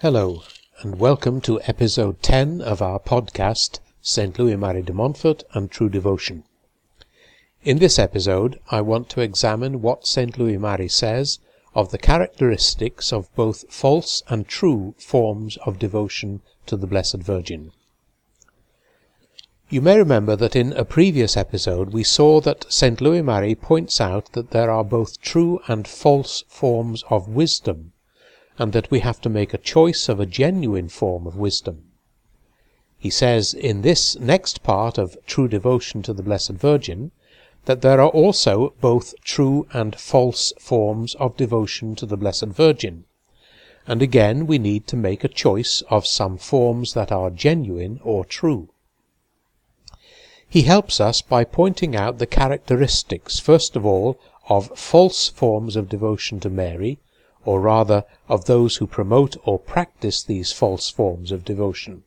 Hello, and welcome to episode 10 of our podcast, St. Louis Marie de Montfort and True Devotion. In this episode, I want to examine what St. Louis Marie says of the characteristics of both false and true forms of devotion to the Blessed Virgin. You may remember that in a previous episode we saw that St. Louis Marie points out that there are both true and false forms of wisdom and that we have to make a choice of a genuine form of wisdom. He says in this next part of True Devotion to the Blessed Virgin that there are also both true and false forms of devotion to the Blessed Virgin, and again we need to make a choice of some forms that are genuine or true. He helps us by pointing out the characteristics, first of all, of false forms of devotion to Mary, or rather of those who promote or practice these false forms of devotion.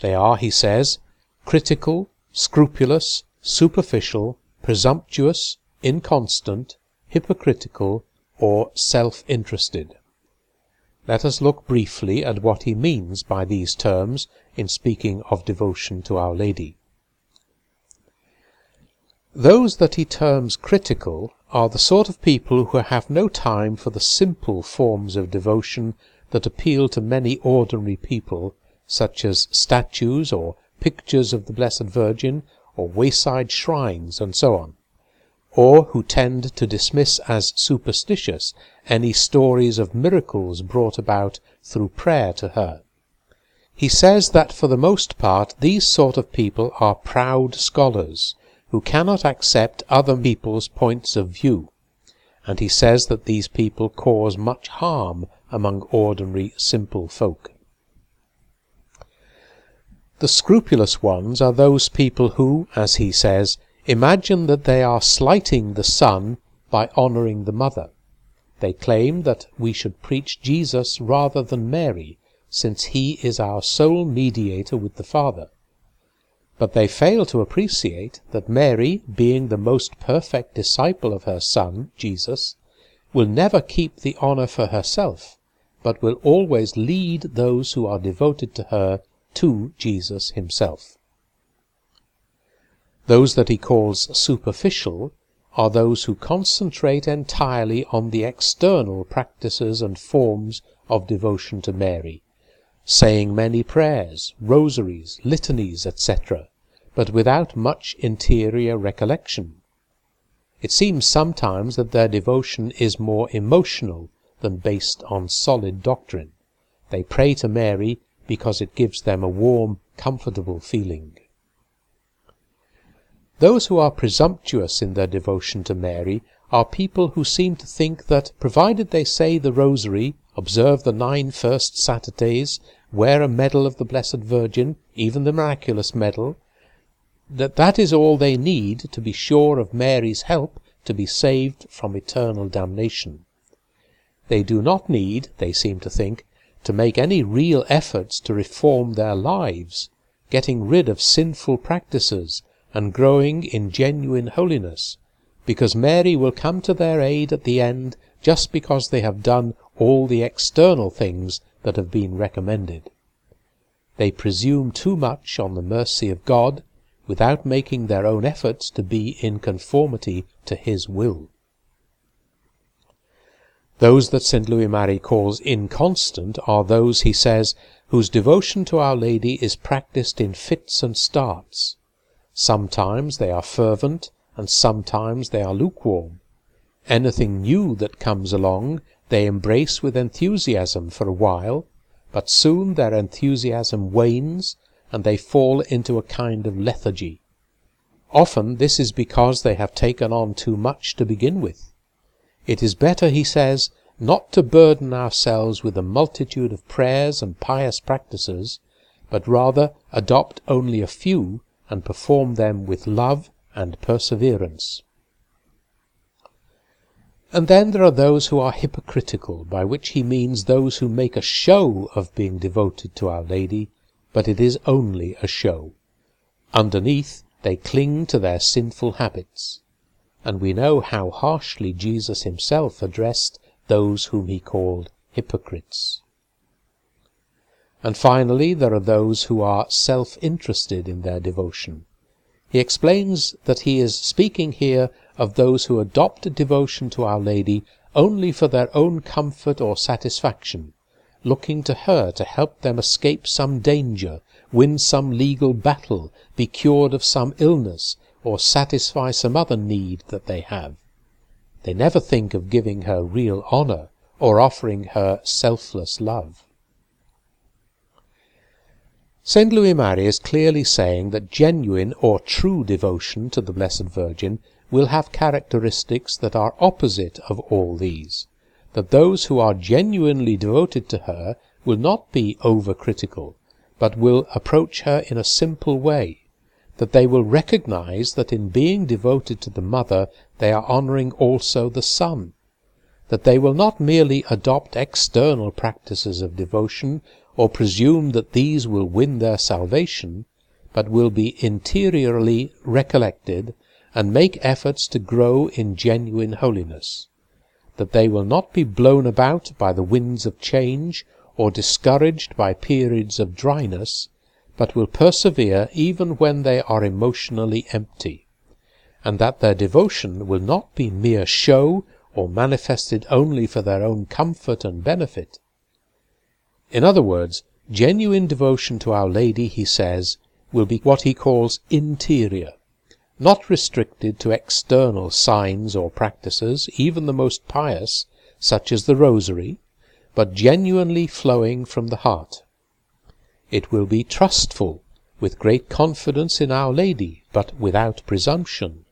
They are, he says, critical, scrupulous, superficial, presumptuous, inconstant, hypocritical, or self-interested. Let us look briefly at what he means by these terms in speaking of devotion to Our Lady. Those that he terms critical are the sort of people who have no time for the simple forms of devotion that appeal to many ordinary people, such as statues or pictures of the Blessed Virgin, or wayside shrines, and so on, or who tend to dismiss as superstitious any stories of miracles brought about through prayer to her. He says that for the most part these sort of people are proud scholars, who cannot accept other people's points of view, and he says that these people cause much harm among ordinary simple folk. The scrupulous ones are those people who, as he says, imagine that they are slighting the Son by honouring the Mother. They claim that we should preach Jesus rather than Mary, since he is our sole mediator with the Father. But they fail to appreciate that Mary, being the most perfect disciple of her Son, Jesus, will never keep the honour for herself, but will always lead those who are devoted to her to Jesus himself. Those that he calls superficial are those who concentrate entirely on the external practices and forms of devotion to Mary, saying many prayers, rosaries, litanies, etc., but without much interior recollection. It seems sometimes that their devotion is more emotional than based on solid doctrine. They pray to Mary because it gives them a warm, comfortable feeling. Those who are presumptuous in their devotion to Mary are people who seem to think that, provided they say the Rosary, observe the nine first Saturdays, wear a medal of the Blessed Virgin, even the miraculous medal, that that is all they need to be sure of Mary's help to be saved from eternal damnation. They do not need, they seem to think, to make any real efforts to reform their lives, getting rid of sinful practices and growing in genuine holiness, because Mary will come to their aid at the end just because they have done all the external things that have been recommended. They presume too much on the mercy of God without making their own efforts to be in conformity to His will. Those that St. Louis Marie calls inconstant are those, he says, whose devotion to Our Lady is practised in fits and starts. Sometimes they are fervent, and sometimes they are lukewarm. Anything new that comes along they embrace with enthusiasm for a while, but soon their enthusiasm wanes and they fall into a kind of lethargy. Often this is because they have taken on too much to begin with. It is better, he says, not to burden ourselves with a multitude of prayers and pious practices, but rather adopt only a few and perform them with love and perseverance. And then there are those who are hypocritical, by which he means those who make a show of being devoted to Our Lady, but it is only a show. Underneath, they cling to their sinful habits. And we know how harshly Jesus himself addressed those whom he called hypocrites. And finally, there are those who are self-interested in their devotion. He explains that he is speaking here of those who adopt a devotion to Our Lady only for their own comfort or satisfaction, looking to her to help them escape some danger, win some legal battle, be cured of some illness, or satisfy some other need that they have. They never think of giving her real honour or offering her selfless love. St. Louis Marie is clearly saying that genuine or true devotion to the Blessed Virgin will have characteristics that are opposite of all these, that those who are genuinely devoted to her will not be over-critical, but will approach her in a simple way, that they will recognize that in being devoted to the Mother they are honoring also the Son, that they will not merely adopt external practices of devotion or presume that these will win their salvation, but will be interiorly recollected and make efforts to grow in genuine holiness, that they will not be blown about by the winds of change or discouraged by periods of dryness, but will persevere even when they are emotionally empty, and that their devotion will not be mere show or manifested only for their own comfort and benefit, in other words, genuine devotion to Our Lady, he says, will be what he calls interior, not restricted to external signs or practices, even the most pious, such as the Rosary, but genuinely flowing from the heart. It will be trustful, with great confidence in Our Lady, but without presumption.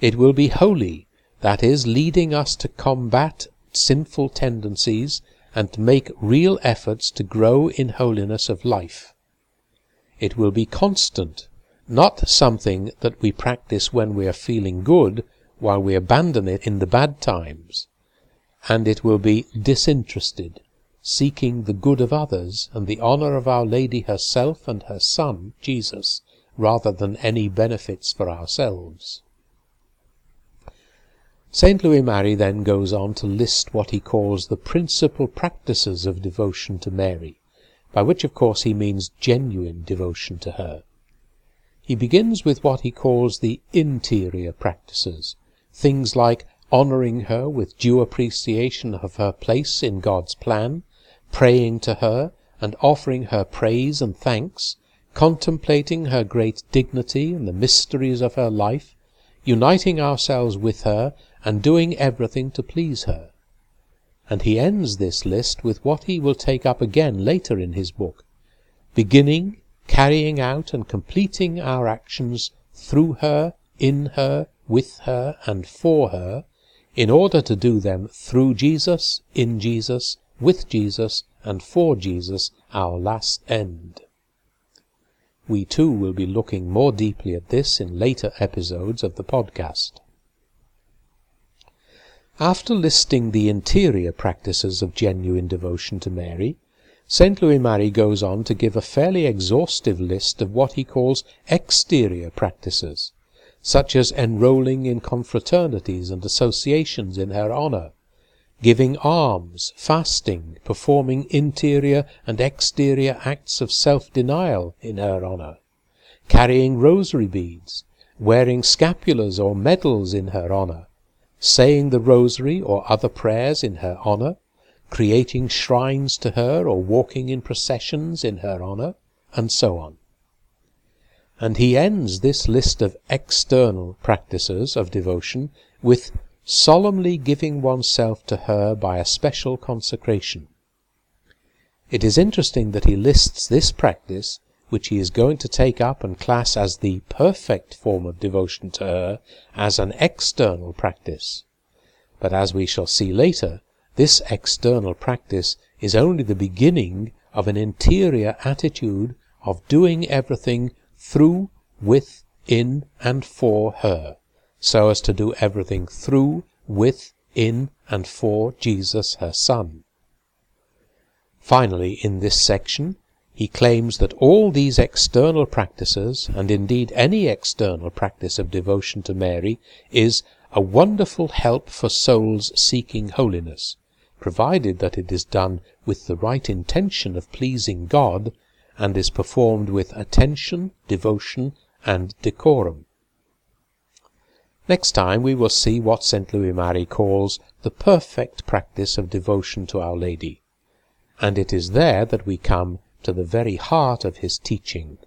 It will be holy, that is, leading us to combat sinful tendencies and to make real efforts to grow in holiness of life. It will be constant, not something that we practice when we are feeling good while we abandon it in the bad times. And it will be disinterested, seeking the good of others and the honour of Our Lady herself and her Son, Jesus, rather than any benefits for ourselves. St. Louis Marie then goes on to list what he calls the principal practices of devotion to Mary, by which of course he means genuine devotion to her. He begins with what he calls the interior practices, things like honouring her with due appreciation of her place in God's plan, praying to her and offering her praise and thanks, contemplating her great dignity and the mysteries of her life, uniting ourselves with her and doing everything to please her. And he ends this list with what he will take up again later in his book, beginning, carrying out, and completing our actions through her, in her, with her, and for her, in order to do them through Jesus, in Jesus, with Jesus, and for Jesus, our last end. We too will be looking more deeply at this in later episodes of the podcast. After listing the interior practices of genuine devotion to Mary, St. Louis Marie goes on to give a fairly exhaustive list of what he calls exterior practices, such as enrolling in confraternities and associations in her honour, giving alms, fasting, performing interior and exterior acts of self-denial in her honour, carrying rosary beads, wearing scapulars or medals in her honour, saying the rosary or other prayers in her honour, creating shrines to her or walking in processions in her honour, and so on. And he ends this list of external practices of devotion with solemnly giving oneself to her by a special consecration. It is interesting that he lists this practice which he is going to take up and class as the perfect form of devotion to her, as an external practice. But as we shall see later, this external practice is only the beginning of an interior attitude of doing everything through, with, in, and for her, so as to do everything through, with, in, and for Jesus her Son. Finally, in this section, he claims that all these external practices, and indeed any external practice of devotion to Mary, is a wonderful help for souls seeking holiness, provided that it is done with the right intention of pleasing God, and is performed with attention, devotion, and decorum. Next time we will see what St. Louis Marie calls the perfect practice of devotion to Our Lady, and it is there that we come to the very heart of his teaching.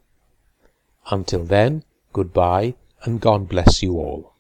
Until then, goodbye, and God bless you all.